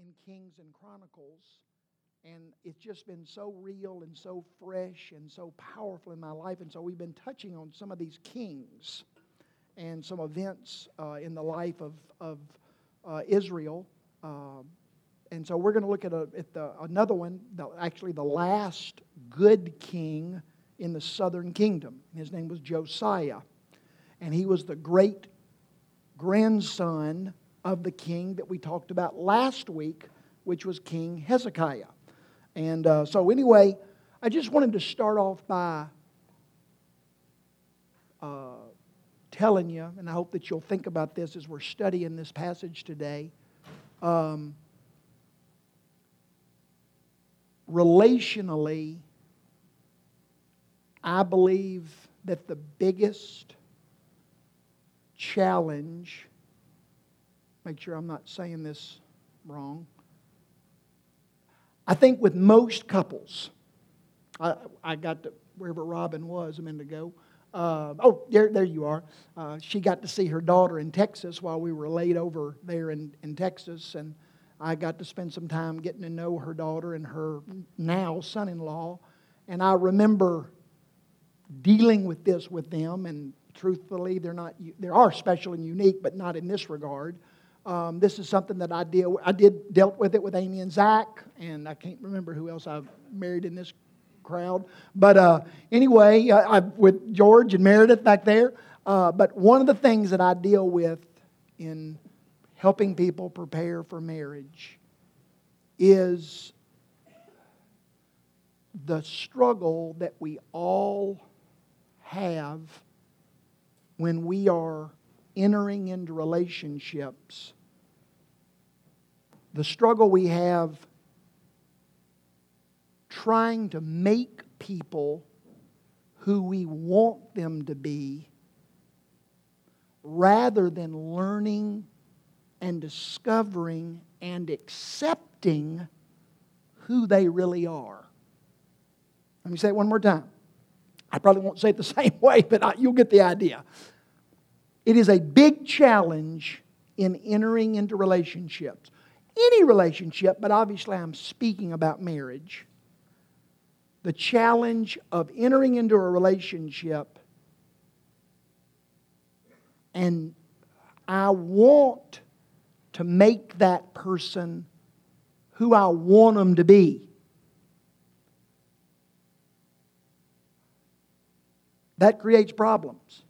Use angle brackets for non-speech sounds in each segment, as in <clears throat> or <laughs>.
in Kings and Chronicles, and it's just been so real and so fresh and so powerful in my life. And so we've been touching on some of these kings and some events uh, in the life of, of uh, Israel. Um, and so we're going to look at, a, at the, another one, the, actually the last good king in the southern kingdom. His name was Josiah. And he was the great grandson of the king that we talked about last week, which was King Hezekiah. And uh, so, anyway, I just wanted to start off by uh, telling you, and I hope that you'll think about this as we're studying this passage today. Um, relationally, I believe that the biggest challenge, make sure I'm not saying this wrong, I think with most couples, I, I got to wherever Robin was a minute ago. Uh, oh, there, there you are. Uh, she got to see her daughter in Texas while we were laid over there in, in Texas, and I got to spend some time getting to know her daughter and her now son in law. And I remember dealing with this with them, and truthfully, they're not, they are special and unique, but not in this regard. Um, this is something that I deal. I did dealt with it with Amy and Zach, and I can't remember who else I've married in this crowd. But uh, anyway, I, I, with George and Meredith back there. Uh, but one of the things that I deal with in helping people prepare for marriage is the struggle that we all have when we are entering into relationships. The struggle we have trying to make people who we want them to be rather than learning and discovering and accepting who they really are. Let me say it one more time. I probably won't say it the <laughs> same way, but I, you'll get the idea. It is a big challenge in entering into relationships. Any relationship, but obviously I'm speaking about marriage. The challenge of entering into a relationship and I want to make that person who I want them to be. That creates problems.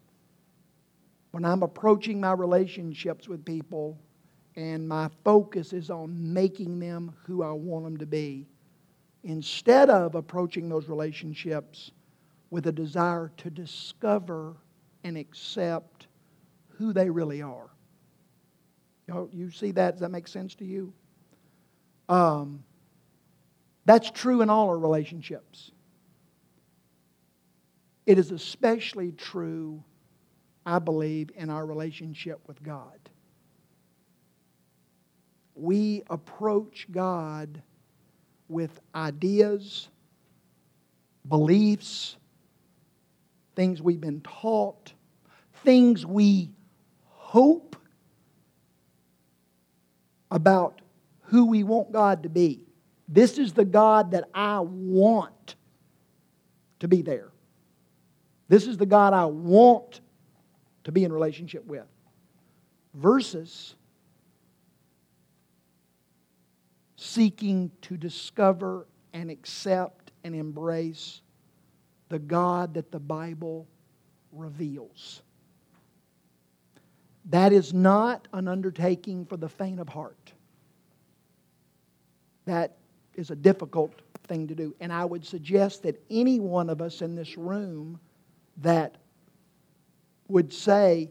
When I'm approaching my relationships with people and my focus is on making them who I want them to be, instead of approaching those relationships with a desire to discover and accept who they really are. You, see that? Does that make sense to you? Um, that's true in all our relationships. It is especially true, I believe, in our relationship with God. We approach God with ideas, beliefs, things we've been taught, things we hope about who we want God to be. This is the God that I want to be there. This is the God I want to be in relationship with. Versus seeking to discover and accept and embrace the God that the Bible reveals. That is not an undertaking for the faint of heart. That is a difficult thing to do. And I would suggest that any one of us in this room that would say,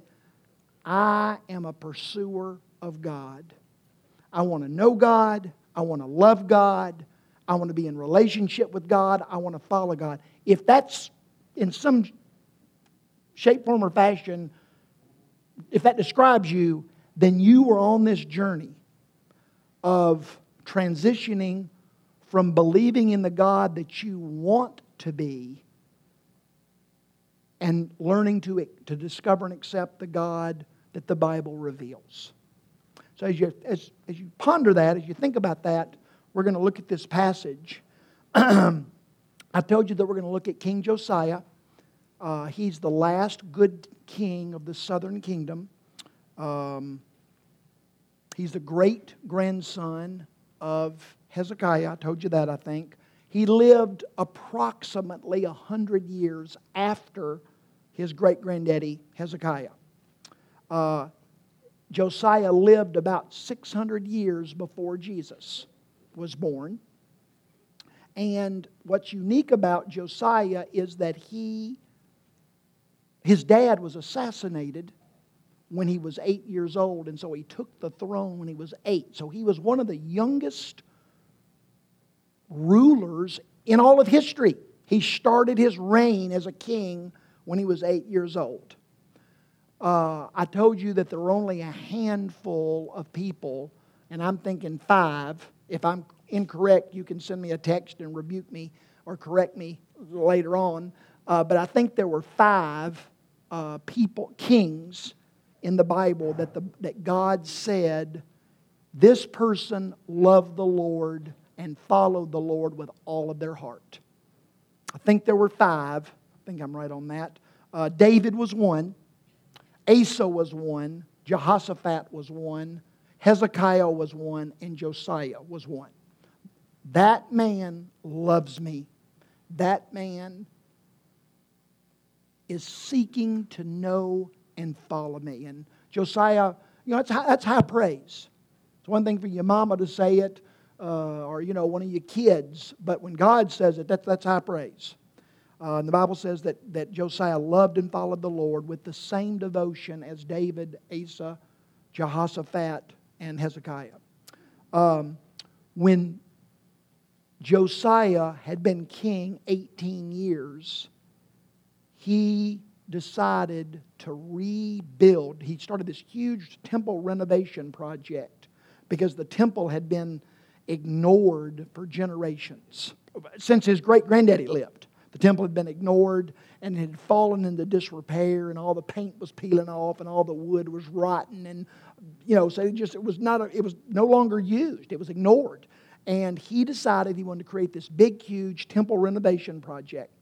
I am a pursuer of God. I want to know God. I want to love God. I want to be in relationship with God. I want to follow God. If that's in some shape, form, or fashion if that describes you, then you are on this journey of transitioning from believing in the God that you want to be and learning to, to discover and accept the God that the Bible reveals. So as you, as, as you ponder that, as you think about that, we're going to look at this passage. <clears throat> I told you that we're going to look at King Josiah. Uh, he's the last good king of the southern kingdom. Um, he's the great grandson of Hezekiah. I told you that, I think. He lived approximately 100 years after his great granddaddy Hezekiah. Uh, Josiah lived about 600 years before Jesus was born. And what's unique about Josiah is that he, his dad was assassinated when he was eight years old, and so he took the throne when he was eight. So he was one of the youngest rulers in all of history. He started his reign as a king when he was eight years old. Uh, I told you that there were only a handful of people, and I'm thinking five. If I'm incorrect, you can send me a text and rebuke me or correct me later on. Uh, but I think there were five uh, people, kings in the Bible that, the, that God said, this person loved the Lord and followed the Lord with all of their heart. I think there were five. I think I'm right on that. Uh, David was one, Asa was one, Jehoshaphat was one, Hezekiah was one, and Josiah was one. That man loves me. That man is seeking to know and follow me. And Josiah, you know, that's high, that's high praise. It's one thing for your mama to say it, uh, or you know one of your kids. But when God says it, that's, that's high praise. Uh, and the Bible says that, that Josiah loved and followed the Lord with the same devotion as David, Asa, Jehoshaphat, and Hezekiah. Um, when Josiah had been king 18 years, he decided to rebuild. He started this huge temple renovation project because the temple had been ignored for generations since his great granddaddy lived. The temple had been ignored and it had fallen into disrepair, and all the paint was peeling off, and all the wood was rotten, and you know, so it just it was not a, it was no longer used. It was ignored, and he decided he wanted to create this big, huge temple renovation project.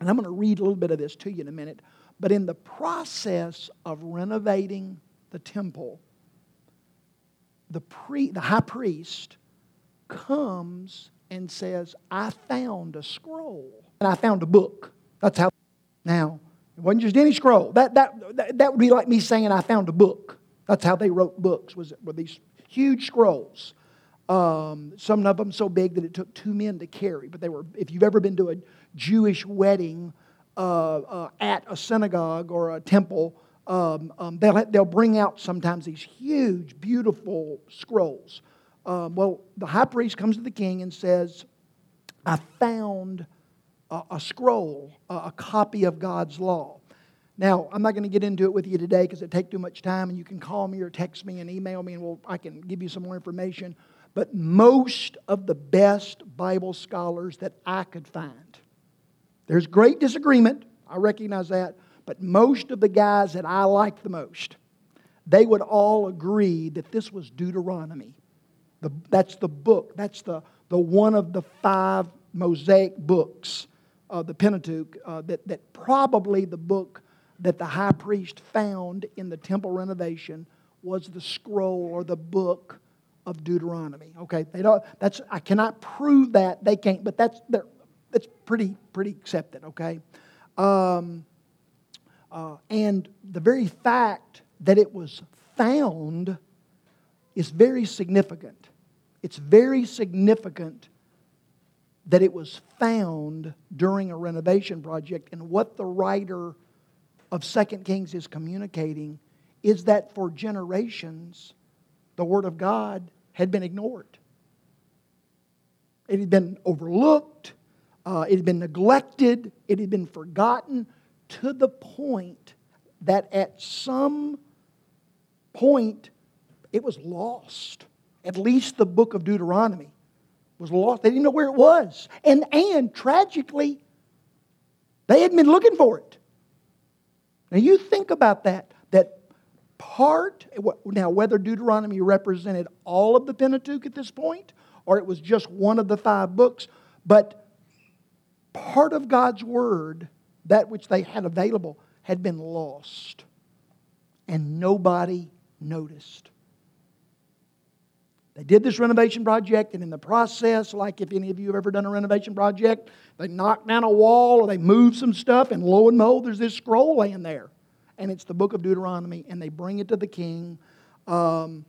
And I'm going to read a little bit of this to you in a minute. But in the process of renovating the temple, the, pre, the high priest comes and says, I found a scroll and I found a book. That's how. Now, it wasn't just any scroll. That, that, that, that would be like me saying I found a book. That's how they wrote books, was were these huge scrolls. Um, some of them so big that it took two men to carry. But they were, if you've ever been to a Jewish wedding uh, uh, at a synagogue or a temple, um, um, they'll, they'll bring out sometimes these huge, beautiful scrolls. Um, well, the high priest comes to the king and says, I found a, a scroll, a, a, copy of God's law. Now, I'm not going to get into it with you today because it takes too much time, and you can call me or text me and email me, and we'll, I can give you some more information. But most of the best Bible scholars that I could find, there's great disagreement, I recognize that, but most of the guys that I like the most, they would all agree that this was Deuteronomy. The, that's the book. That's the, the one of the five Mosaic books of the Pentateuch uh, that, that probably the book that the high priest found in the temple renovation was the scroll or the book of Deuteronomy. Okay, they don't. That's I cannot prove that they can't, but that's that's pretty pretty accepted. Okay, um, uh, and the very fact that it was found is very significant it's very significant that it was found during a renovation project. And what the writer of Second Kings is communicating is that for generations, the Word of God had been ignored. It had been overlooked, uh, it had been neglected, it had been forgotten to the point that at some point it was lost at least the book of Deuteronomy was lost. They didn't know where it was. And, and tragically, they hadn't been looking for it. Now you think about that, that part, now whether Deuteronomy represented all of the Pentateuch at this point or it was just one of the five books, but part of God's Word, that which they had available, had been lost. And nobody noticed. They did this renovation project, and in the process, like if any of you have ever done a renovation project, they knock down a wall or they move some stuff, and lo and behold, there's this scroll laying there. And it's the book of Deuteronomy, and they bring it to the king, um,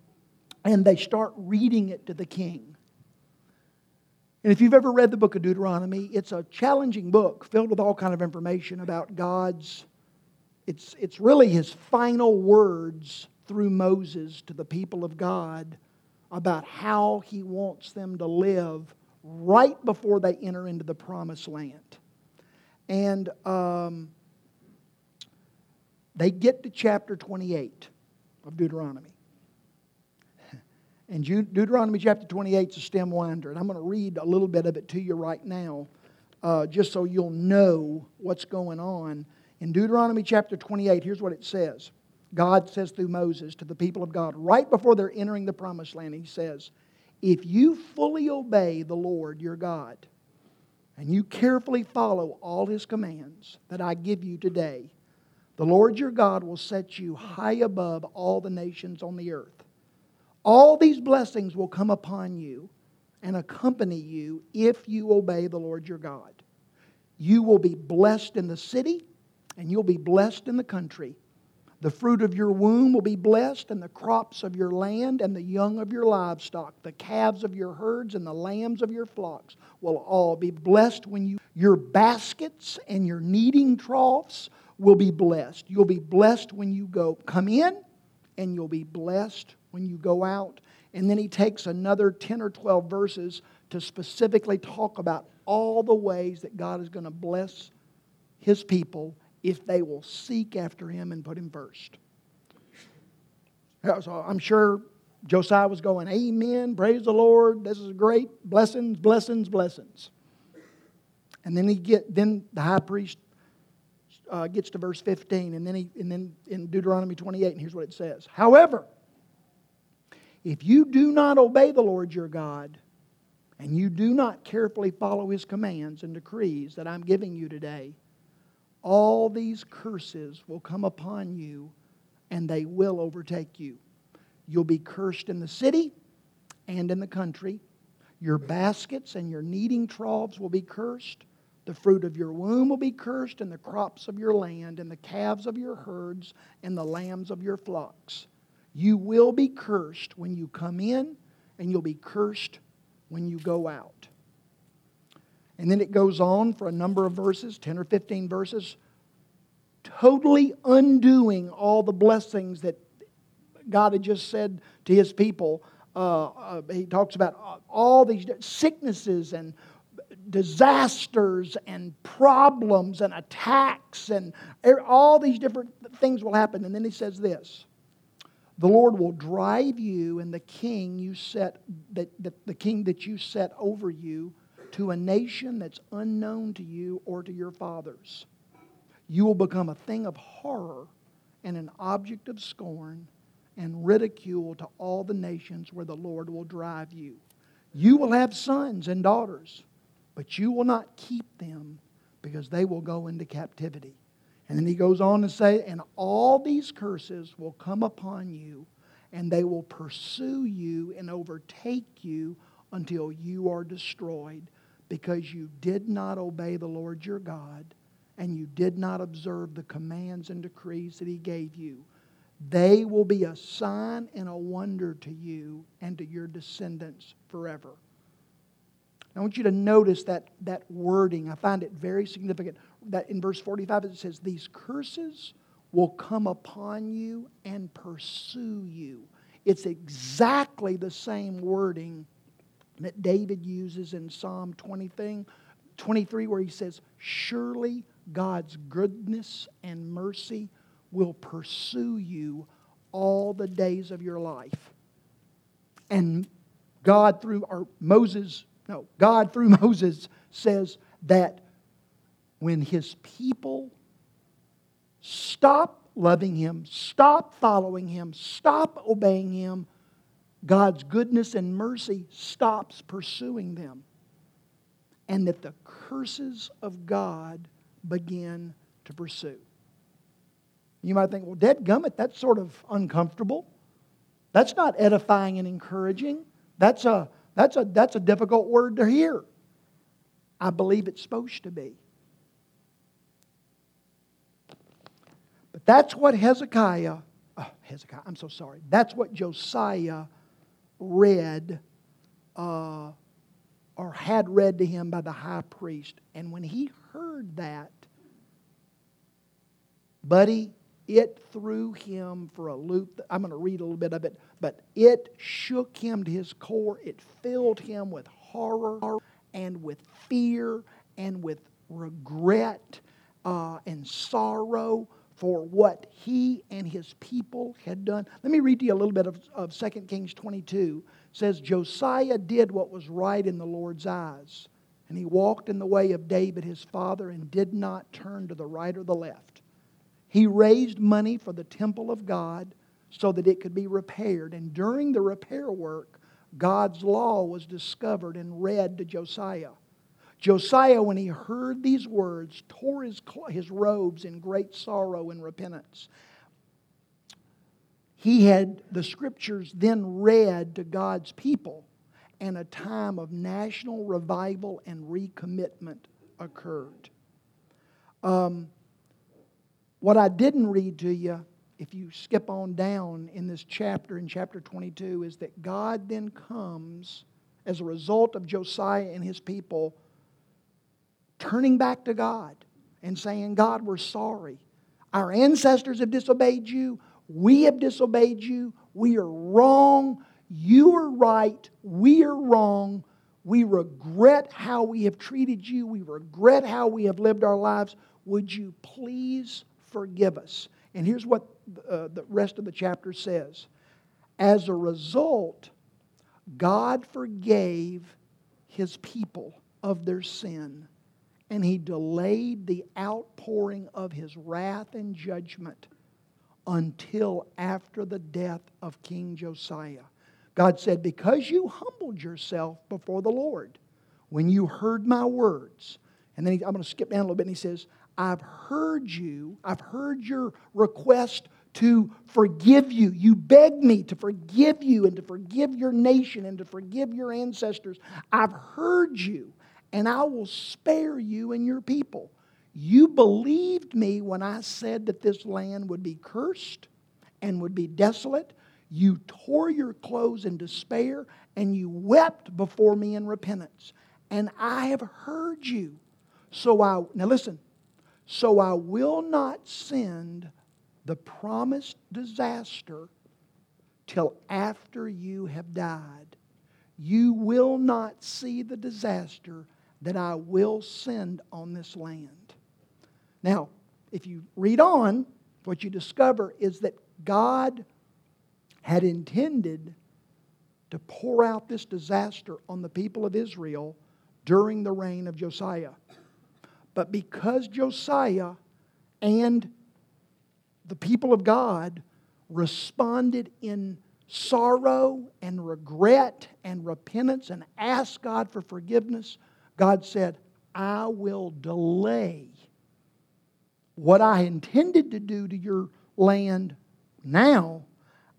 and they start reading it to the king. And if you've ever read the book of Deuteronomy, it's a challenging book filled with all kind of information about God's. It's, it's really his final words through Moses to the people of God about how he wants them to live right before they enter into the promised land. And um, they get to chapter 28 of Deuteronomy. And Deuteronomy chapter 28 is a stem winder. And I'm going to read a little bit of it to you right now, uh, just so you'll know what's going on. In Deuteronomy chapter 28, here's what it says God says through Moses to the people of God, right before they're entering the promised land, He says, If you fully obey the Lord your God, and you carefully follow all His commands that I give you today, the Lord your God will set you high above all the nations on the earth. All these blessings will come upon you and accompany you if you obey the Lord your God. You will be blessed in the city, and you'll be blessed in the country. The fruit of your womb will be blessed, and the crops of your land, and the young of your livestock, the calves of your herds, and the lambs of your flocks will all be blessed when you. Your baskets and your kneading troughs will be blessed. You'll be blessed when you go come in, and you'll be blessed when you go out. And then he takes another 10 or 12 verses to specifically talk about all the ways that God is going to bless his people if they will seek after him and put him first. So I'm sure Josiah was going, Amen, praise the Lord, this is great, blessings, blessings, blessings. And then he get then the high priest uh, gets to verse 15, and then he and then in Deuteronomy 28, and here's what it says. However, if you do not obey the Lord your God, and you do not carefully follow his commands and decrees that I'm giving you today, all these curses will come upon you and they will overtake you. You'll be cursed in the city and in the country. Your baskets and your kneading troughs will be cursed. The fruit of your womb will be cursed, and the crops of your land, and the calves of your herds, and the lambs of your flocks. You will be cursed when you come in, and you'll be cursed when you go out. And then it goes on for a number of verses, 10 or 15 verses, totally undoing all the blessings that God had just said to his people. Uh, uh, he talks about all these sicknesses and disasters and problems and attacks and all these different things will happen. And then he says this the Lord will drive you and the king you set that, that the king that you set over you to a nation that's unknown to you or to your fathers. You will become a thing of horror and an object of scorn and ridicule to all the nations where the Lord will drive you. You will have sons and daughters, but you will not keep them because they will go into captivity. And then he goes on to say, And all these curses will come upon you, and they will pursue you and overtake you until you are destroyed, because you did not obey the Lord your God, and you did not observe the commands and decrees that he gave you. They will be a sign and a wonder to you and to your descendants forever. I want you to notice that, that wording. I find it very significant that in verse 45 it says, These curses will come upon you and pursue you. It's exactly the same wording that David uses in Psalm 20 thing, 23, where he says, Surely God's goodness and mercy will pursue you all the days of your life. And God, through, or Moses, no, God through <laughs> Moses says that when his people stop loving Him, stop following Him, stop obeying Him, God's goodness and mercy stops pursuing them. And that the curses of God begin to pursue. You might think, well, dead gummit, that's sort of uncomfortable. That's not edifying and encouraging. That's a, that's a, that's a difficult word to hear. I believe it's supposed to be. But that's what Hezekiah, oh, Hezekiah, I'm so sorry. That's what Josiah read uh, or had read to him by the high priest. And when he heard that, buddy, it threw him for a loop. I'm going to read a little bit of it, but it shook him to his core. It filled him with horror and with fear and with regret uh, and sorrow for what he and his people had done. Let me read to you a little bit of, of 2 Kings 22. It says, Josiah did what was right in the Lord's eyes, and he walked in the way of David his father and did not turn to the right or the left. He raised money for the temple of God so that it could be repaired. And during the repair work, God's law was discovered and read to Josiah. Josiah, when he heard these words, tore his, his robes in great sorrow and repentance. He had the scriptures then read to God's people, and a time of national revival and recommitment occurred. Um, what I didn't read to you, if you skip on down in this chapter, in chapter 22, is that God then comes as a result of Josiah and his people turning back to God and saying, God, we're sorry. Our ancestors have disobeyed you. We have disobeyed you. We are wrong. You are right. We are wrong. We regret how we have treated you. We regret how we have lived our lives. Would you please forgive us. And here's what uh, the rest of the chapter says As a result, God forgave his people of their sin, and he delayed the outpouring of his wrath and judgment until after the death of King Josiah. God said, Because you humbled yourself before the Lord when you heard my words. And then he, I'm going to skip down a little bit, and he says, I've heard you, I've heard your request to forgive you. You begged me to forgive you and to forgive your nation and to forgive your ancestors. I've heard you, and I will spare you and your people. You believed me when I said that this land would be cursed and would be desolate. You tore your clothes in despair and you wept before me in repentance. And I have heard you. So I, now listen, so I will not send the promised disaster till after you have died. You will not see the disaster that I will send on this land. Now, if you read on, what you discover is that God had intended to pour out this disaster on the people of Israel during the reign of Josiah. But because Josiah and the people of God responded in sorrow and regret and repentance and asked God for forgiveness, God said, I will delay what I intended to do to your land now.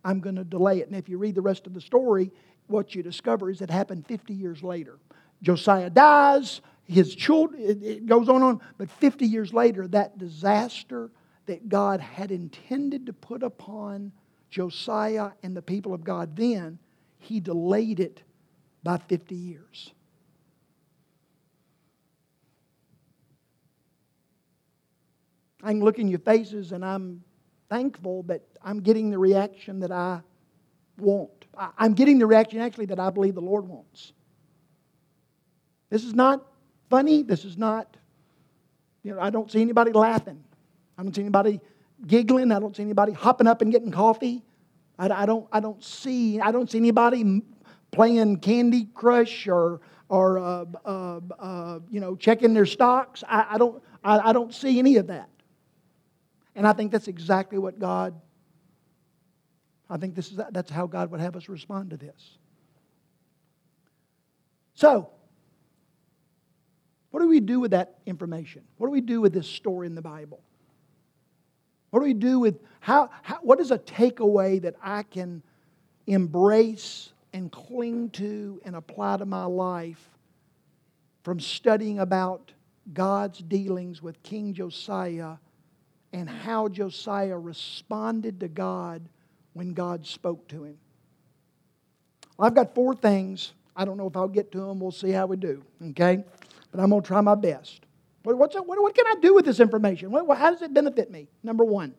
I'm going to delay it. And if you read the rest of the story, what you discover is it happened 50 years later. Josiah dies, his children, it goes on and on. But 50 years later, that disaster that God had intended to put upon Josiah and the people of God then, he delayed it by 50 years. I can look in your faces and I'm thankful that I'm getting the reaction that I want. I'm getting the reaction actually that I believe the Lord wants. This is not funny. This is not, you know, I don't see anybody laughing. I don't see anybody giggling. I don't see anybody hopping up and getting coffee. I, I don't, I don't see, I don't see anybody playing Candy Crush or, or uh, uh, uh, you know, checking their stocks. I, I don't, I, I don't see any of that. And I think that's exactly what God, I think this is, that's how God would have us respond to this. So, what do we do with that information? What do we do with this story in the Bible? What do we do with how, how what is a takeaway that I can embrace and cling to and apply to my life from studying about God's dealings with King Josiah and how Josiah responded to God when God spoke to him. I've got four things. I don't know if I'll get to them. We'll see how we do, okay? But I'm going to try my best. What, what, what, can I do with this information? What, how does it benefit me? Number one,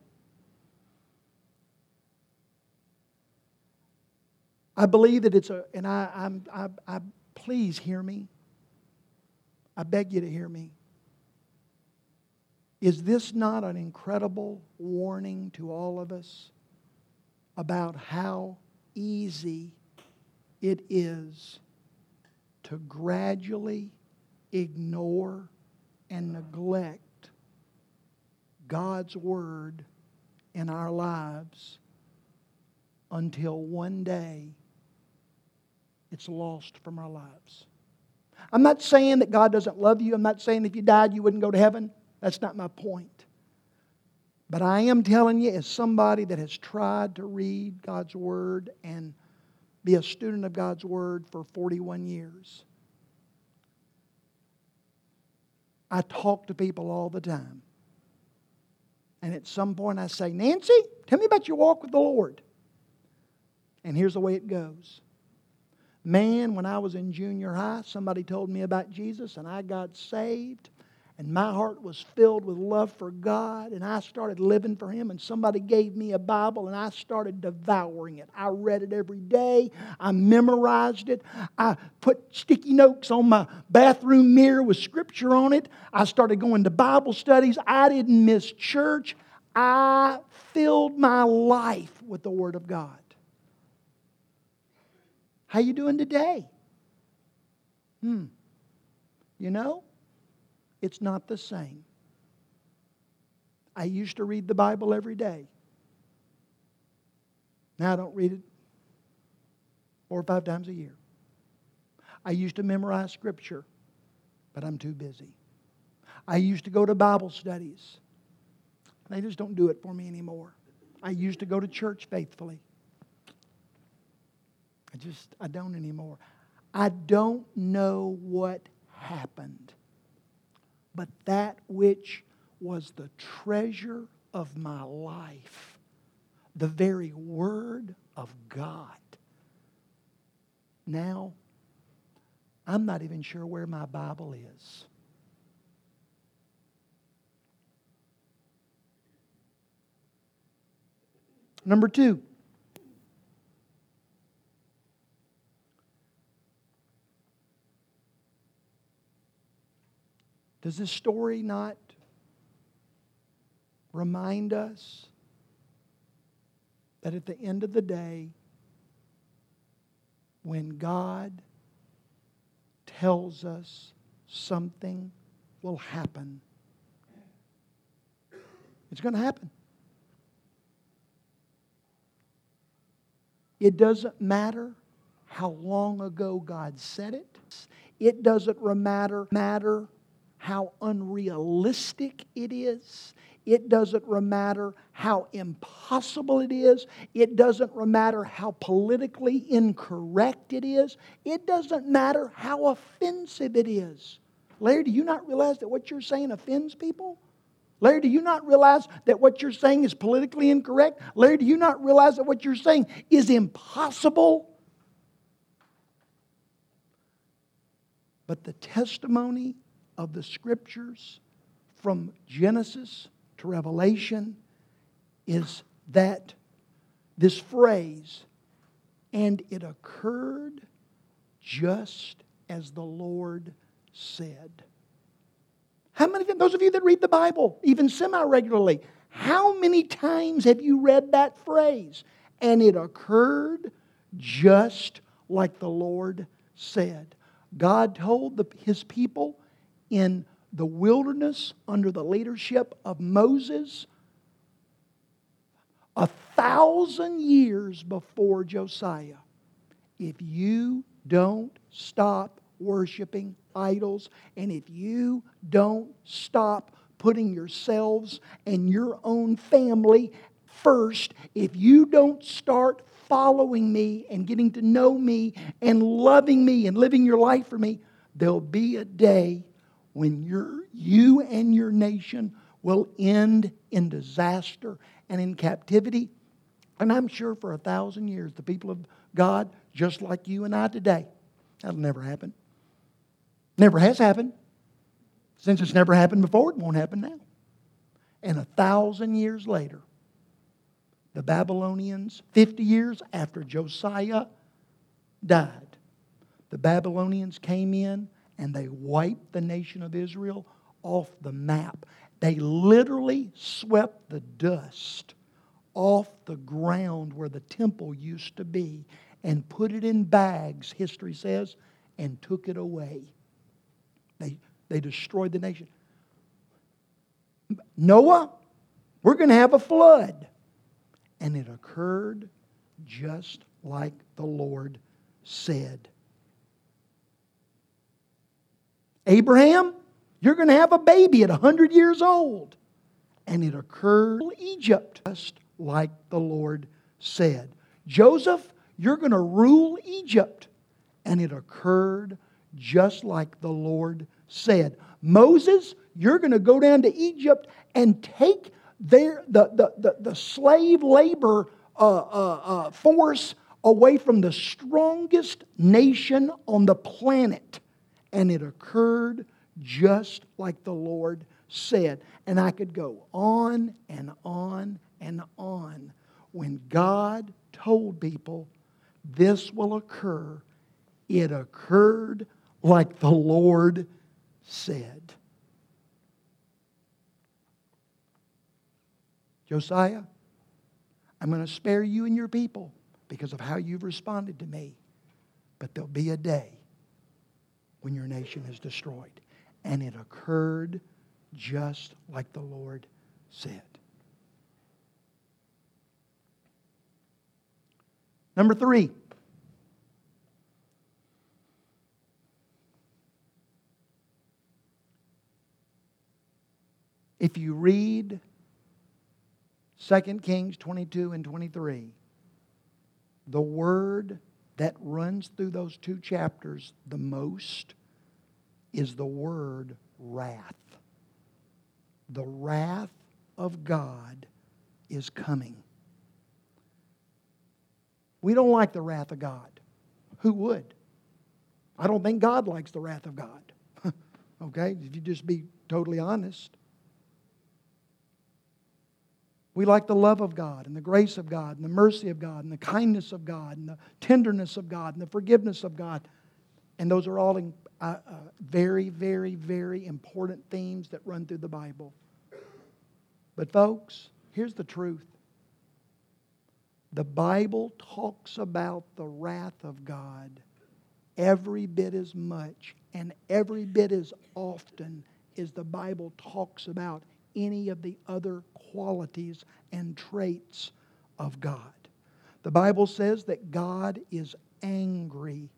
I believe that it's a, and I, I'm, I, I, please hear me. I beg you to hear me. Is this not an incredible warning to all of us about how easy it is to gradually ignore and neglect God's Word in our lives until one day it's lost from our lives? I'm not saying that God doesn't love you. I'm not saying if you died you wouldn't go to heaven. That's not my point. But I am telling you, as somebody that has tried to read God's Word and be a student of God's Word for 41 years, I talk to people all the time. And at some point I say, Nancy, tell me about your walk with the Lord. And here's the way it goes Man, when I was in junior high, somebody told me about Jesus and I got saved. And my heart was filled with love for God, and I started living for Him. And somebody gave me a Bible, and I started devouring it. I read it every day, I memorized it. I put sticky notes on my bathroom mirror with scripture on it. I started going to Bible studies. I didn't miss church. I filled my life with the Word of God. How you doing today? Hmm. You know, it's not the same. I used to read the Bible every day. Now I don't read it four or five times a year. I used to memorize Scripture, but I'm too busy. I used to go to Bible studies. They just don't do it for me anymore. I used to go to church faithfully. I just, I don't anymore. I don't know what happened, but that which was the treasure of my life, the very Word of God. Now, I'm not even sure where my Bible is. Number two, Does this story not remind us that at the end of the day, when God tells us something will happen, it's going to happen. It doesn't matter how long ago God said it. It doesn't matter, matter how unrealistic it is. It doesn't matter how impossible it is. It doesn't matter how politically incorrect it is. It doesn't matter how offensive it is. Larry, do you not realize that what you're saying offends people? Larry, do you not realize that what you're saying is politically incorrect? Larry, do you not realize that what you're saying is impossible? But the testimony of the scriptures from Genesis to Revelation is that this phrase, and it occurred just as the Lord said. How many of those of you that read the Bible, even semi regularly, how many times have you read that phrase? And it occurred just like the Lord said. God told the, his people in the wilderness under the leadership of Moses a thousand years before Josiah. If you don't stop worshiping idols, and if you don't stop putting yourselves and your own family first, if you don't start following me and getting to know me and loving me and living your life for me, there'll be a day when you you and your nation will end in disaster and in captivity. And I'm sure for a thousand years, the people of God, just like you and I today, that'll never happen. Never has happened. Since it's never happened before, it won't happen now. And a thousand years later, the Babylonians, 50 years after Josiah died, the Babylonians came in and they wiped the nation of Israel off the map. They literally swept the dust off the ground where the temple used to be and put it in bags, history says, and took it away. They, they destroyed the nation. Noah, we're going to have a flood. And it occurred just like the Lord said. Abraham, you're going to have a baby at 100 years old. And it occurred in Egypt, just like the Lord said. Joseph, you're going to rule Egypt. And it occurred just like the Lord said. Moses, you're going to go down to Egypt and take their, the, the, the, the slave labor uh, uh, uh, force away from the strongest nation on the planet. And it occurred just like the Lord said. And I could go on and on and on. When God told people this will occur, it occurred like the Lord said. Josiah, I'm going to spare you and your people because of how you've responded to me. But there'll be a day when your nation is destroyed. And it occurred just like the Lord said. Number three. If you read 2 Kings 22 and 23, the word that runs through those two chapters the most is the word wrath. The wrath of God is coming. We don't like the wrath of God. Who would? I don't think God likes the wrath of God. <laughs> okay? If you just be totally honest. We like the love of God and the grace of God and the mercy of God and the kindness of God and the tenderness of God and the forgiveness of God. And those are all in, uh, uh, very, very, very important themes that run through the Bible. But, folks, here's the truth the Bible talks about the wrath of God every bit as much and every bit as often as the Bible talks about any of the other qualities and traits of God. The Bible says that God is angry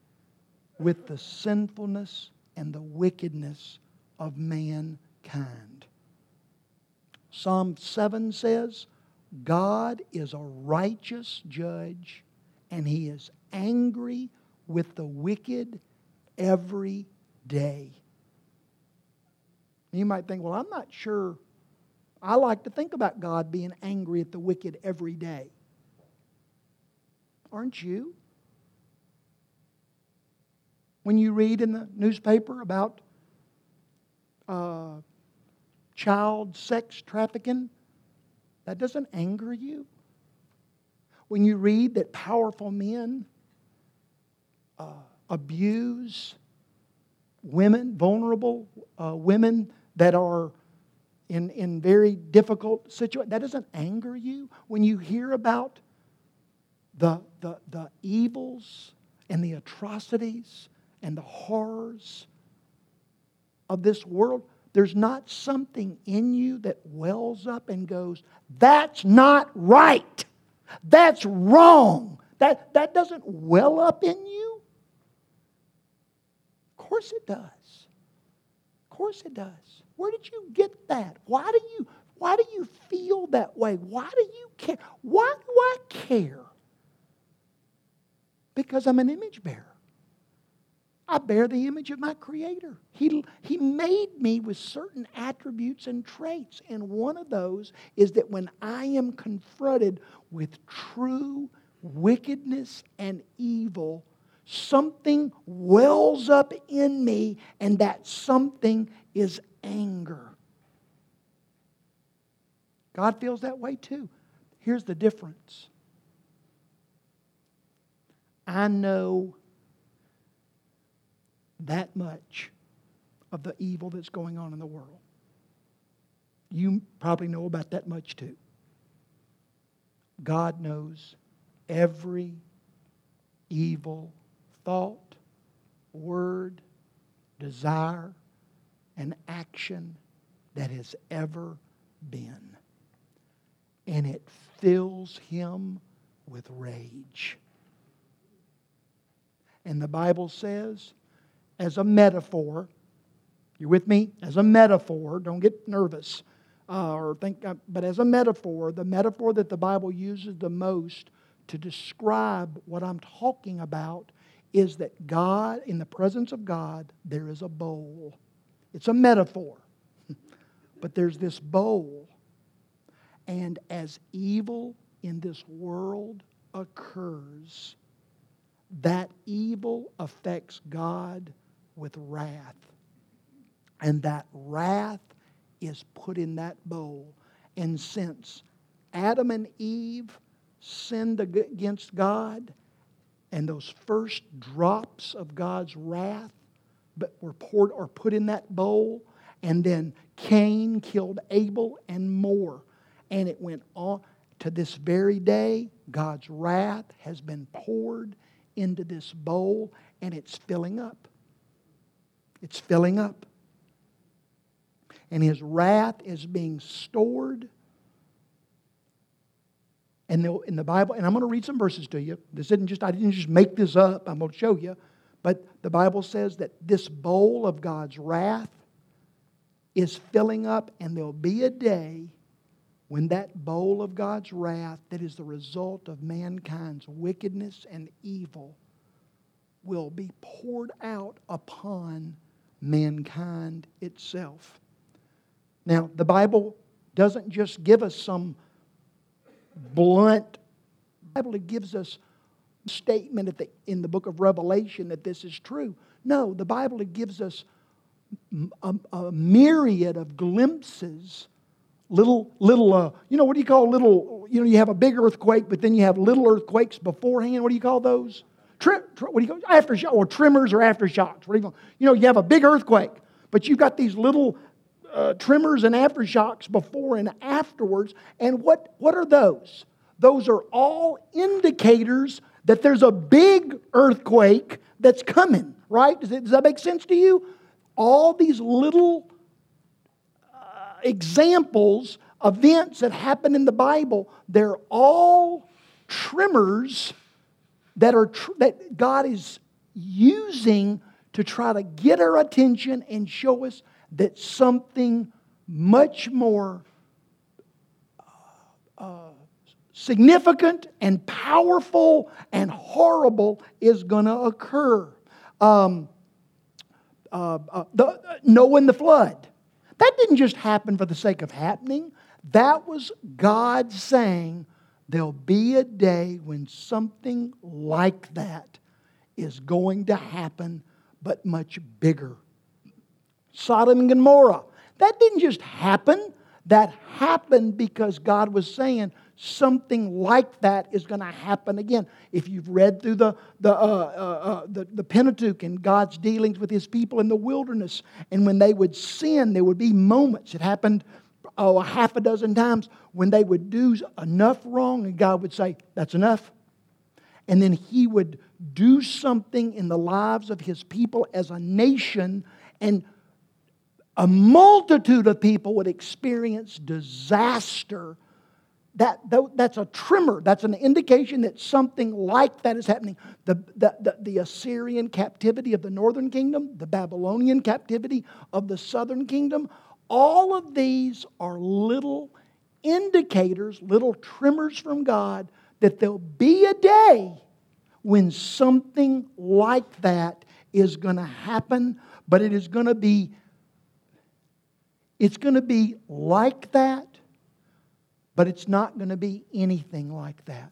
with the sinfulness and the wickedness of mankind. Psalm 7 says, God is a righteous judge and he is angry with the wicked every day. You might think, well, I'm not sure I like to think about God being angry at the wicked every day. Aren't you? When you read in the newspaper about uh, child sex trafficking, that doesn't anger you. When you read that powerful men uh, abuse women, vulnerable uh, women that are in, in very difficult situations. That doesn't anger you when you hear about the, the, the evils and the atrocities and the horrors of this world. there's not something in you that wells up and goes, that's not right. That's wrong. That, that doesn't well up in you? Of course it does. Of course it does. Where did you get that? Why do you why do you feel that way? Why do you care? Why do I care? Because I'm an image bearer. I bear the image of my Creator. He, he made me with certain attributes and traits. And one of those is that when I am confronted with true wickedness and evil, something wells up in me, and that something is anger. God feels that way too. Here's the difference I know that much of the evil that's going on in the world. You probably know about that much too. God knows every evil thought, word, desire, and action that has ever been. And it fills him with rage. And the Bible says as a metaphor. you're with me? As a metaphor, don't get nervous uh, or think, uh, but as a metaphor, the metaphor that the Bible uses the most to describe what I'm talking about is that God, in the presence of God, there is a bowl. It's a metaphor, <laughs> but there's this bowl. And as evil in this world occurs, that evil affects God with wrath. And that wrath is put in that bowl. And since Adam and Eve sinned against God, and those first drops of God's wrath but were poured or put in that bowl, and then Cain killed Abel and more. And it went on to this very day. God's wrath has been poured into this bowl, and it's filling up. It's filling up. And his wrath is being stored. And in the Bible, and I'm going to read some verses to you. This isn't just, I didn't just make this up, I'm going to show you. But the Bible says that this bowl of God's wrath is filling up, and there'll be a day when that bowl of God's wrath, that is the result of mankind's wickedness and evil, will be poured out upon mankind itself. Now, the Bible doesn't just give us some blunt, the Bible gives us statement the, in the book of Revelation that this is true. No, the Bible gives us a, a myriad of glimpses little little uh, you know what do you call little you know you have a big earthquake but then you have little earthquakes beforehand what do you call those Trim, what do you call aftershock or trimmers or aftershocks? What do you, call, you know, you have a big earthquake, but you've got these little uh, tremors and aftershocks before and afterwards. And what, what are those? Those are all indicators that there's a big earthquake that's coming, right? Does, it, does that make sense to you? All these little uh, examples, events that happen in the Bible, they're all tremors that, are tr- that God is using to try to get our attention and show us that something much more uh, uh, significant and powerful and horrible is going to occur. Um, uh, uh the, Noah and the flood. That didn't just happen for the sake of happening. That was God saying, There'll be a day when something like that is going to happen, but much bigger. Sodom and Gomorrah. That didn't just happen. That happened because God was saying something like that is going to happen again. If you've read through the, the, uh, uh, uh, the, the Pentateuch and God's dealings with his people in the wilderness, and when they would sin, there would be moments. It happened oh, a half a dozen times when they would do enough wrong, and God would say, That's enough. And then He would do something in the lives of His people as a nation, and a multitude of people would experience disaster. That, that's a tremor. That's an indication that something like that is happening. The, the, the, the Assyrian captivity of the northern kingdom, the Babylonian captivity of the southern kingdom, all of these are little indicators, little tremors from God that there'll be a day when something like that is going to happen, but it is going to be it's going to be like that, but it's not going to be anything like that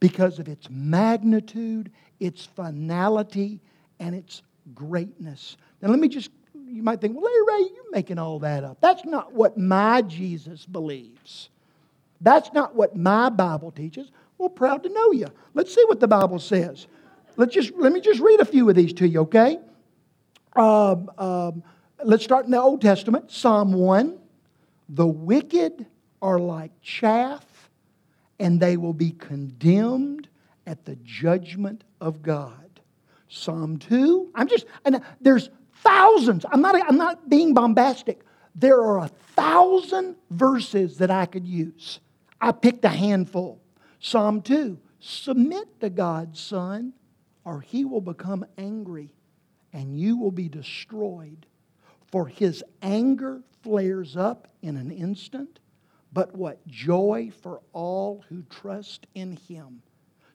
because of its magnitude, its finality, and its greatness. Now, let me just, you might think, well, Larry Ray, you're making all that up. That's not what my Jesus believes. That's not what my Bible teaches. Well, proud to know you. Let's see what the Bible says. Let's just, let me just read a few of these to you, okay? Um, um, Let's start in the Old Testament, Psalm 1. The wicked are like chaff, and they will be condemned at the judgment of God. Psalm 2. I'm just, and there's thousands. I'm not, I'm not being bombastic. There are a thousand verses that I could use. I picked a handful. Psalm 2. Submit to God's Son, or he will become angry, and you will be destroyed. For his anger flares up in an instant, but what joy for all who trust in him.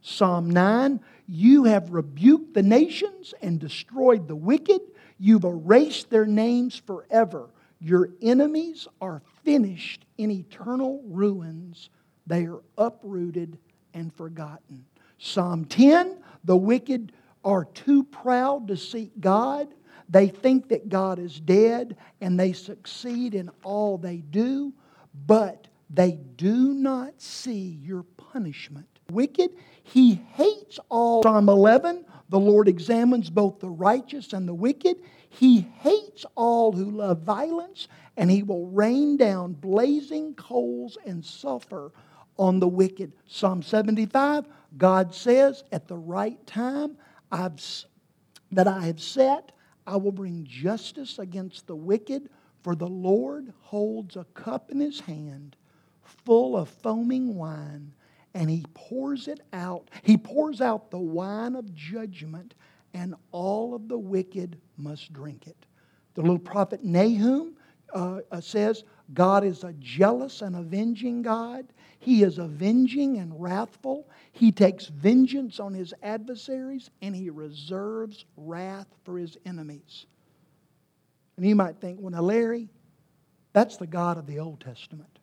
Psalm 9 You have rebuked the nations and destroyed the wicked. You've erased their names forever. Your enemies are finished in eternal ruins. They are uprooted and forgotten. Psalm 10 The wicked are too proud to seek God. They think that God is dead and they succeed in all they do, but they do not see your punishment. Wicked, he hates all. Psalm 11, the Lord examines both the righteous and the wicked. He hates all who love violence, and he will rain down blazing coals and sulfur on the wicked. Psalm 75, God says, At the right time, I've, that I have set I will bring justice against the wicked, for the Lord holds a cup in his hand full of foaming wine, and he pours it out. He pours out the wine of judgment, and all of the wicked must drink it. The little prophet Nahum uh, uh says, God is a jealous and avenging God. He is avenging and wrathful. He takes vengeance on his adversaries and he reserves wrath for his enemies. And you might think, well, now, Larry, that's the God of the Old Testament.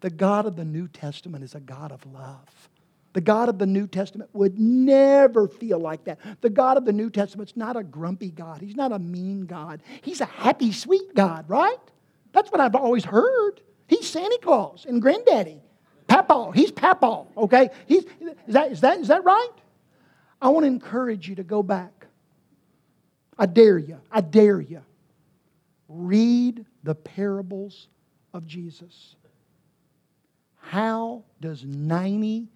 The God of the New Testament is a God of love. The God of the New Testament would never feel like that. The God of the New Testament's not a grumpy God. He's not a mean God. He's a happy, sweet God, right? That's what I've always heard. He's Santa Claus and Granddaddy. Papa. He's Papa, okay? He's, is, that, is, that, is that right? I want to encourage you to go back. I dare you. I dare you. Read the parables of Jesus. How does 95%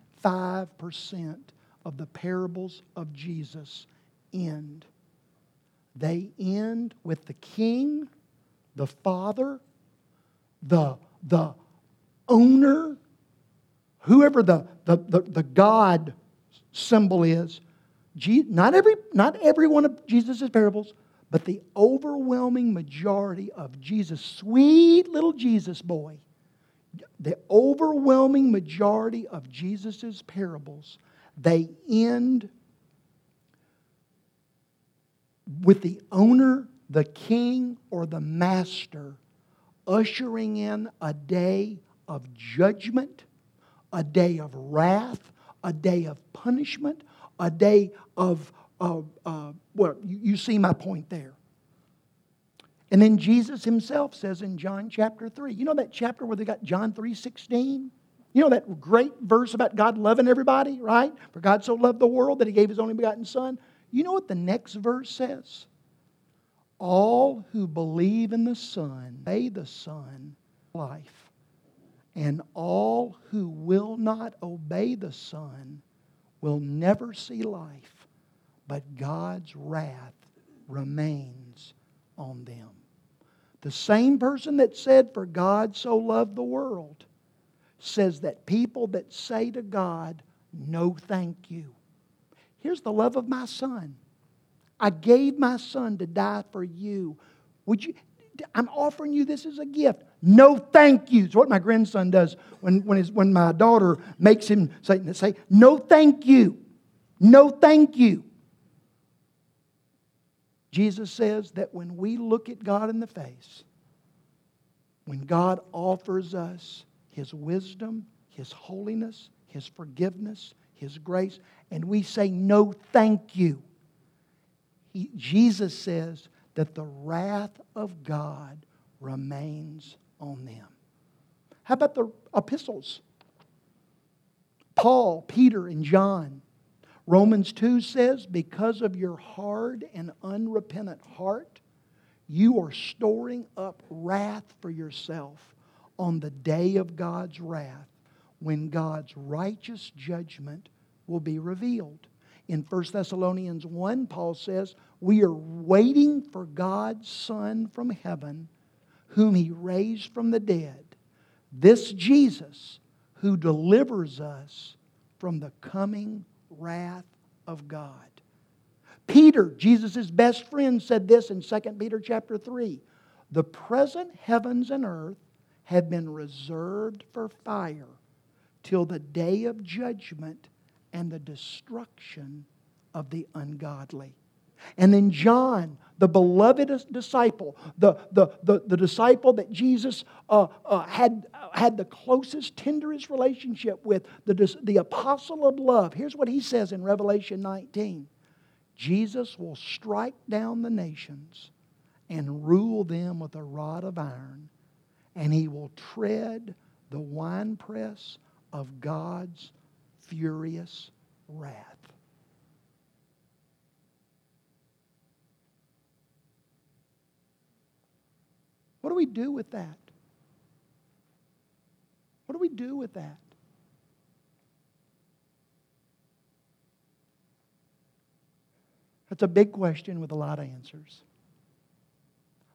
of the parables of Jesus end? They end with the king, the father, the, the owner, whoever the, the, the, the God symbol is, not every, not every one of Jesus' parables, but the overwhelming majority of Jesus, sweet little Jesus boy, the overwhelming majority of Jesus' parables, they end with the owner, the king, or the master ushering in a day of judgment, a day of wrath, a day of punishment, a day of, of uh, well, you, you see my point there. And then Jesus himself says in John chapter 3, you know that chapter where they got John 3 16? You know that great verse about God loving everybody, right? For God so loved the world that he gave his only begotten Son. You know what the next verse says? All who believe in the Son, obey the Son, life. And all who will not obey the Son will never see life, but God's wrath remains on them. The same person that said, For God so loved the world, says that people that say to God, No, thank you. Here's the love of my son. I gave my son to die for you. Would you? I'm offering you this as a gift. No thank you. It's what my grandson does when, when, his, when my daughter makes him say, say, No thank you. No thank you. Jesus says that when we look at God in the face, when God offers us His wisdom, His holiness, His forgiveness, His grace, and we say, No, thank you, he, Jesus says that the wrath of God remains on them. How about the epistles? Paul, Peter, and John Romans 2 says, Because of your hard and unrepentant heart, you are storing up wrath for yourself on the day of God's wrath when God's righteous judgment will be revealed. In 1 Thessalonians 1, Paul says, We are waiting for God's Son from heaven, whom he raised from the dead, this Jesus who delivers us from the coming wrath of God. Peter, Jesus' best friend, said this in 2 Peter chapter 3. The present heavens and earth have been reserved for fire till the day of judgment and the destruction of the ungodly. And then John, the beloved disciple, the, the, the, the disciple that Jesus uh, uh, had, had the closest, tenderest relationship with, the, the apostle of love. Here's what he says in Revelation 19 Jesus will strike down the nations and rule them with a rod of iron, and he will tread the winepress of God's furious wrath. What do we do with that? What do we do with that? That's a big question with a lot of answers.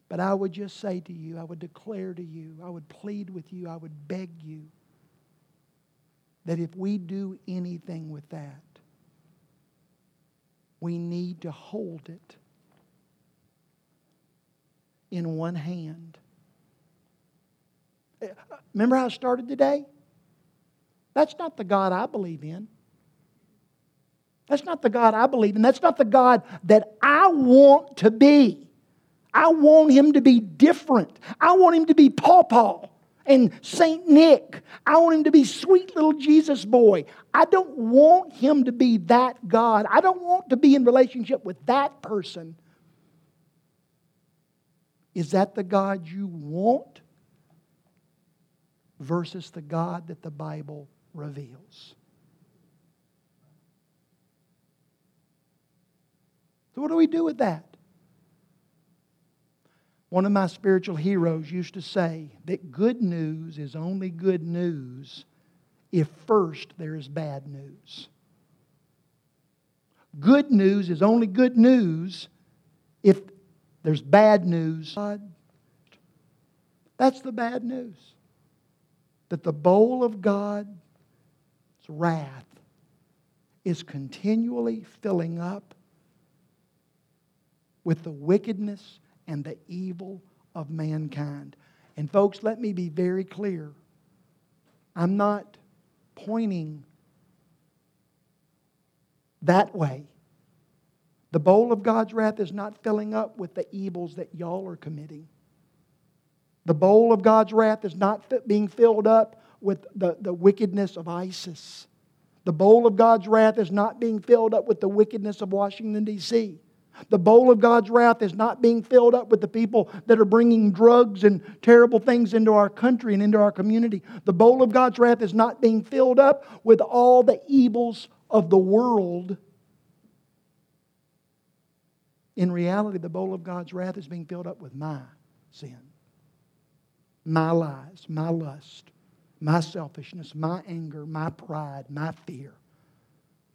But I would just say to you, I would declare to you, I would plead with you, I would beg you that if we do anything with that, we need to hold it in one hand. Eh, remember how I started today? That's not the God I believe in. That's not the God I believe in. That's not the God that I want to be. I want him to be different. I want him to be Paw Paw and Saint Nick. I want him to be sweet little Jesus boy. I don't want him to be that God. I don't want to be in relationship with that person. Is that the God you want versus the God that the Bible reveals? So, what do we do with that? One of my spiritual heroes used to say that good news is only good news if first there is bad news. Good news is only good news if there's bad news. That's the bad news. That the bowl of God's wrath is continually filling up with the wickedness and the evil of mankind. And, folks, let me be very clear. I'm not pointing that way. The bowl of God's wrath is not filling up with the evils that y'all are committing. The bowl of God's wrath is not being filled up with the, the wickedness of ISIS. The bowl of God's wrath is not being filled up with the wickedness of Washington, D.C. The bowl of God's wrath is not being filled up with the people that are bringing drugs and terrible things into our country and into our community. The bowl of God's wrath is not being filled up with all the evils of the world in reality, the bowl of God's wrath is being filled up with my sin, my lies, my lust, my selfishness, my anger, my pride, my fear,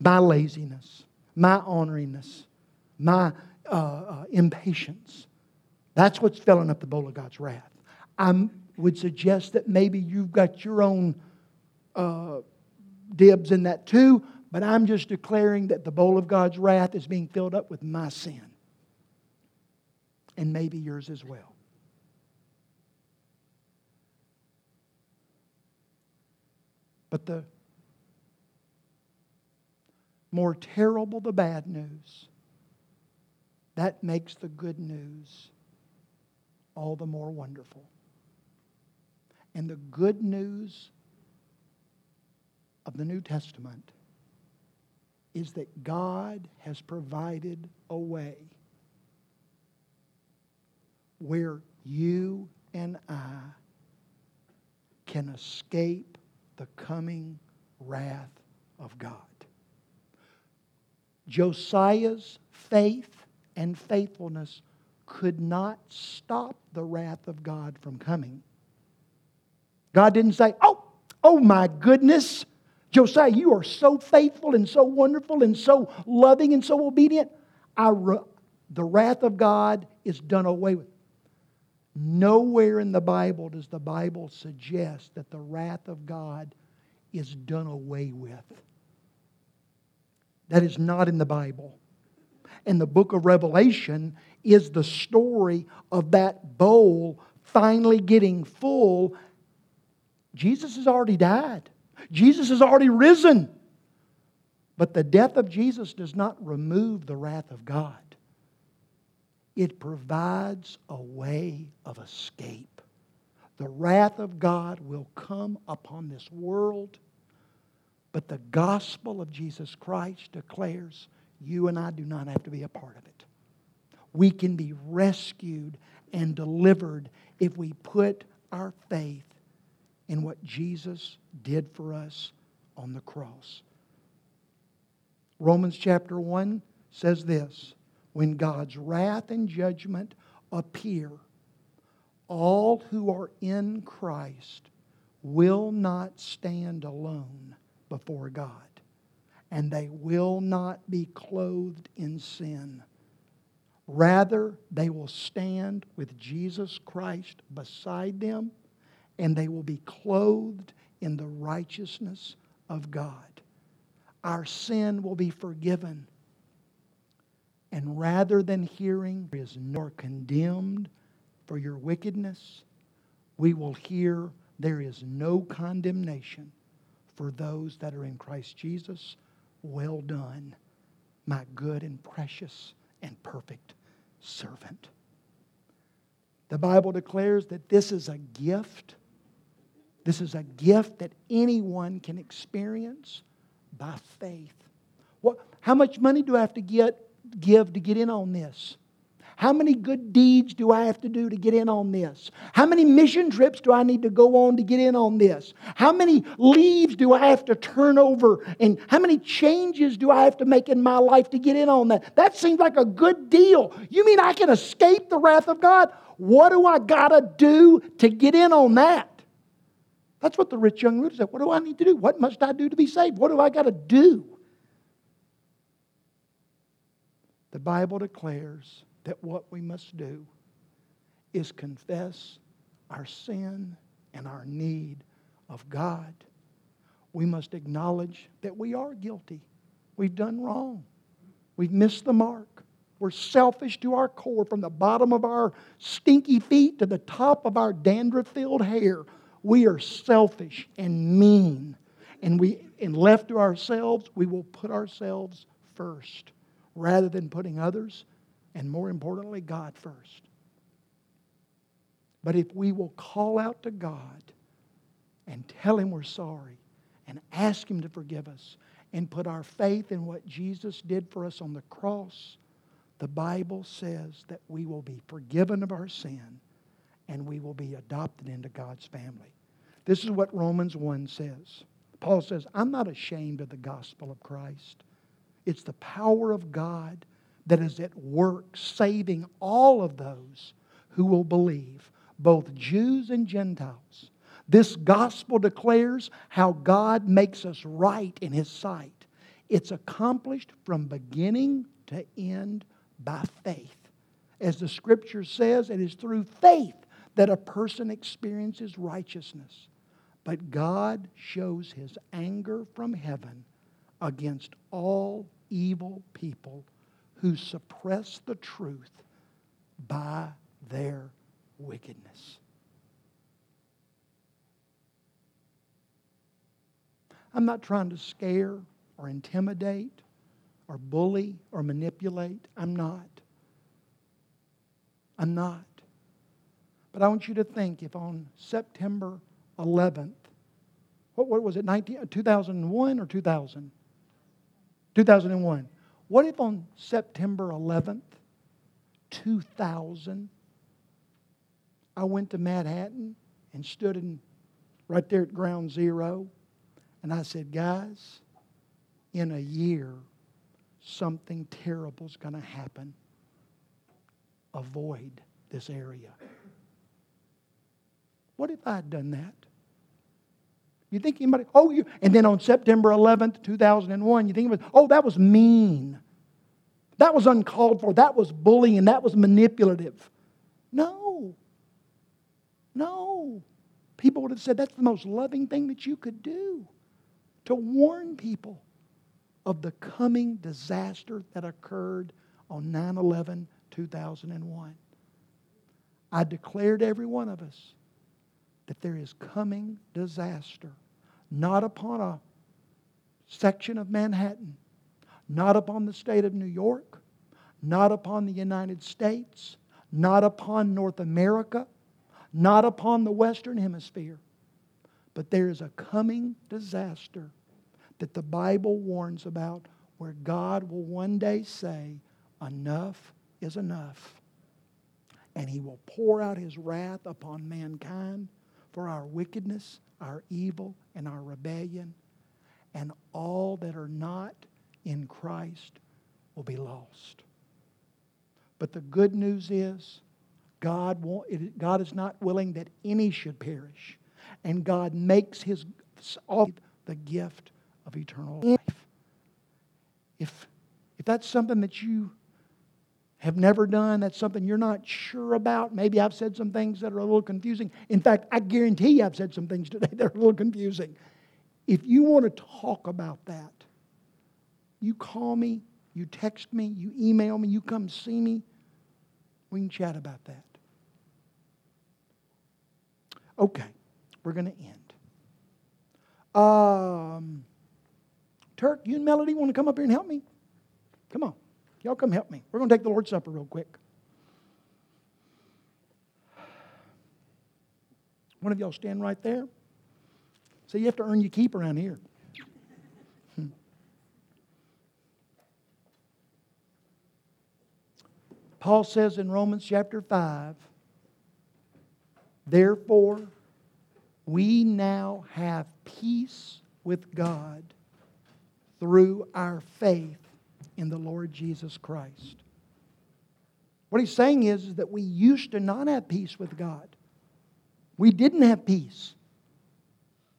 my laziness, my honoriness, my uh, uh, impatience. That's what's filling up the bowl of God's wrath. I would suggest that maybe you've got your own uh, dibs in that too, but I'm just declaring that the bowl of God's wrath is being filled up with my sin. And maybe yours as well. But the more terrible the bad news, that makes the good news all the more wonderful. And the good news of the New Testament is that God has provided a way where you and I can escape the coming wrath of God. Josiah's faith and faithfulness could not stop the wrath of God from coming. God didn't say, Oh, oh my goodness, Josiah, you are so faithful and so wonderful and so loving and so obedient. I, the wrath of God is done away with. Nowhere in the Bible does the Bible suggest that the wrath of God is done away with. That is not in the Bible. And the book of Revelation is the story of that bowl finally getting full. Jesus has already died. Jesus has already risen. But the death of Jesus does not remove the wrath of God, it provides a way of escape. The wrath of God will come upon this world, but the gospel of Jesus Christ declares you and I do not have to be a part of it. We can be rescued and delivered if we put our faith in what Jesus did for us on the cross. Romans chapter 1 says this When God's wrath and judgment appear, all who are in Christ will not stand alone before God, and they will not be clothed in sin. Rather, they will stand with Jesus Christ beside them and they will be clothed in the righteousness of God. Our sin will be forgiven. And rather than hearing is nor condemned for your wickedness, we will hear there is no condemnation for those that are in Christ Jesus. Well done, my good and precious and perfect servant. The Bible declares that this is a gift this is a gift that anyone can experience by faith. What, how much money do I have to get, give to get in on this? How many good deeds do I have to do to get in on this? How many mission trips do I need to go on to get in on this? How many leaves do I have to turn over? And how many changes do I have to make in my life to get in on that? That seems like a good deal. You mean I can escape the wrath of God? What do I got to do to get in on that? That's what the rich young ruler said. What do I need to do? What must I do to be saved? What do I got to do? The Bible declares that what we must do is confess our sin and our need of God. We must acknowledge that we are guilty. We've done wrong. We've missed the mark. We're selfish to our core, from the bottom of our stinky feet to the top of our dandruff filled hair we are selfish and mean. And we and left to ourselves, we will put ourselves first rather than putting others and more importantly God first. But if we will call out to God and tell him we're sorry and ask him to forgive us and put our faith in what Jesus did for us on the cross, the Bible says that we will be forgiven of our sin and we will be adopted into God's family. This is what Romans 1 says. Paul says, I'm not ashamed of the gospel of Christ. It's the power of God that is at work saving all of those who will believe, both Jews and Gentiles. This gospel declares how God makes us right in His sight. It's accomplished from beginning to end by faith. As the scripture says, it is through faith that a person experiences righteousness. But God shows his anger from heaven against all evil people who suppress the truth by their wickedness. I'm not trying to scare or intimidate or bully or manipulate. I'm not. I'm not. But I want you to think if on September 11th, what, what was it, 19, 2001 or 2000? 2001. What if on September 11th, 2000, I went to Manhattan and stood in, right there at ground zero and I said, guys, in a year, something terrible is going to happen. Avoid this area. What if I had done that? You think anybody, oh, you, and then on September 11th, 2001, you think it was, oh, that was mean. That was uncalled for. That was bullying. That was manipulative. No. No. People would have said that's the most loving thing that you could do to warn people of the coming disaster that occurred on 9 11 2001. I declare to every one of us that there is coming disaster, not upon a section of Manhattan, not upon the state of New York, not upon the United States, not upon North America, not upon the Western Hemisphere, but there is a coming disaster that the Bible warns about where God will one day say, Enough is enough. And He will pour out His wrath upon mankind for our wickedness, our evil, and our rebellion. And all that are not in Christ will be lost. But the good news is, God, God is not willing that any should perish. And God makes His all the gift of eternal life. If, if that's something that you have never done, that's something you're not sure about, maybe I've said some things that are a little confusing. In fact, I guarantee you I've said some things <laughs> today that are a little confusing. If you want to talk about that, you call me, you text me, you email me, you come see me. We can chat about that. Okay, we're going to end. Um, Turk, you and Melody want to come up here and help me? Come on. Y'all come help me. We're going to take the Lord's Supper real quick. One of y'all stand right there. So you have to earn your keep around here. Hmm. Paul says in Romans chapter 5, therefore, we now have peace with God through our faith in the Lord Jesus Christ. What he's saying is, that we used to not have peace with God. We didn't have peace.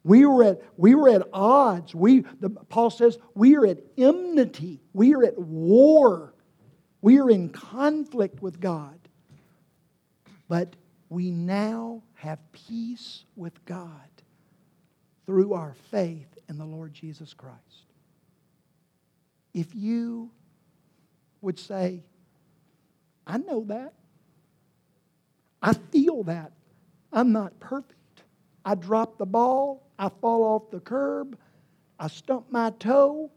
We were at, we were at odds. We, the, Paul says we are at enmity. We are at war. We are in conflict with God. But we now have peace with God through our faith in the Lord Jesus Christ if you would say, I know that. I feel that. I'm not perfect. I drop the ball. I fall off the curb. I stump my toe.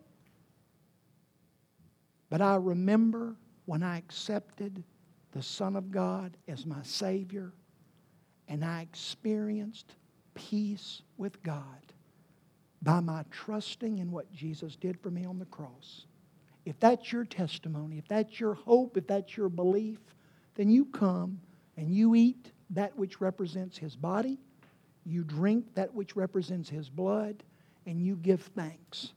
But I remember when I accepted the Son of God as my Savior and I experienced peace with God by my trusting in what Jesus did for me on the cross. If that's your testimony, if that's your hope, if that's your belief, then you come and you eat that which represents His body, you drink that which represents His blood, and you give thanks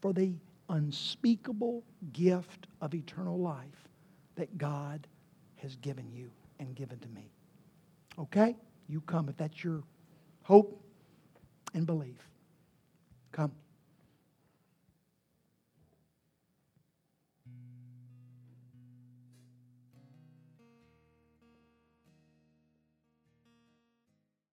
for the unspeakable gift of eternal life that God has given you and given to me. Okay? You come if that's your hope and belief. Come.